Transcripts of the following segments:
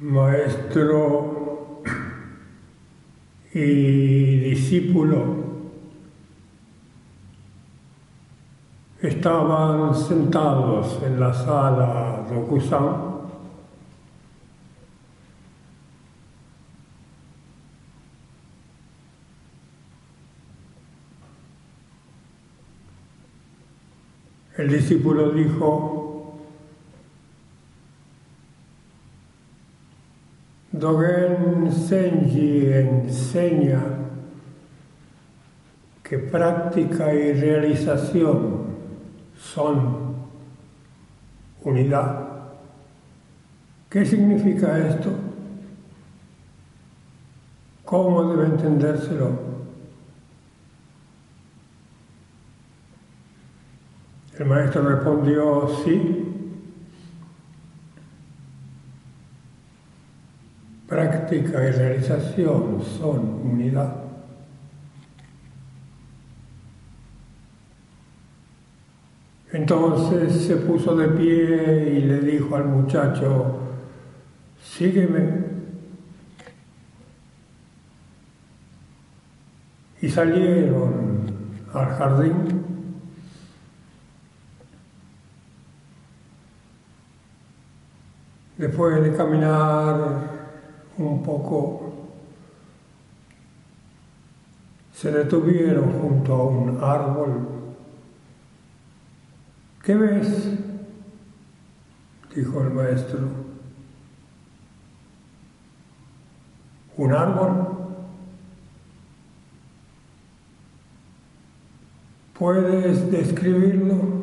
Maestro y discípulo estaban sentados en la sala Dokusan. El discípulo dijo, Dogen Senji enseña que práctica y realización son unidad. ¿Qué significa esto? ¿Cómo debe entendérselo? El maestro respondió, sí, práctica y realización son unidad. Entonces se puso de pie y le dijo al muchacho, sígueme. Y salieron al jardín. Después de caminar un poco, se detuvieron junto a un árbol. ¿Qué ves? dijo el maestro. ¿Un árbol? ¿Puedes describirlo?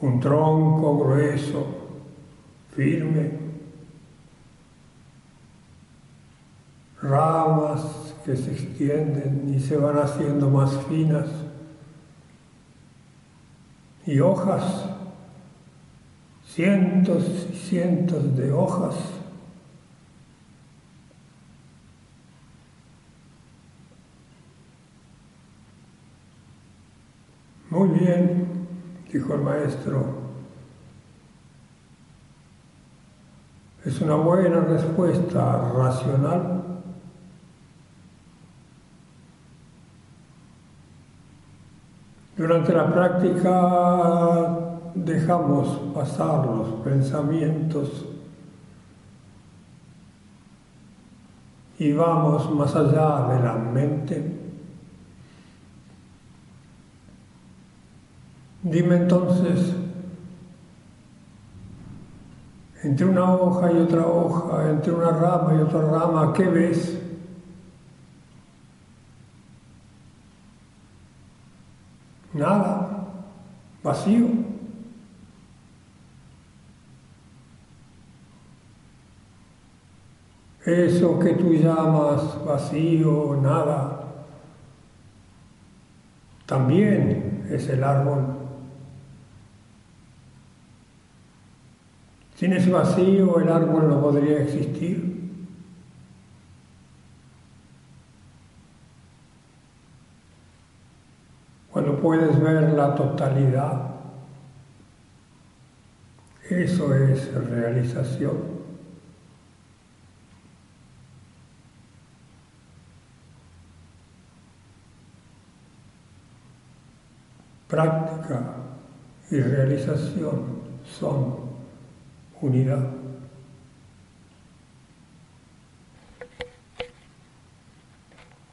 Un tronco grueso, firme, ramas que se extienden y se van haciendo más finas, y hojas, cientos y cientos de hojas. Muy bien dijo el maestro. Es una buena respuesta racional. Durante la práctica dejamos pasar los pensamientos y vamos más allá de la mente Dime entonces, entre una hoja y otra hoja, entre una rama y otra rama, ¿qué ves? Nada, vacío. Eso que tú llamas vacío, nada, también es el árbol Sin ese vacío el árbol no podría existir. Cuando puedes ver la totalidad, eso es realización. Práctica y realización son unidad.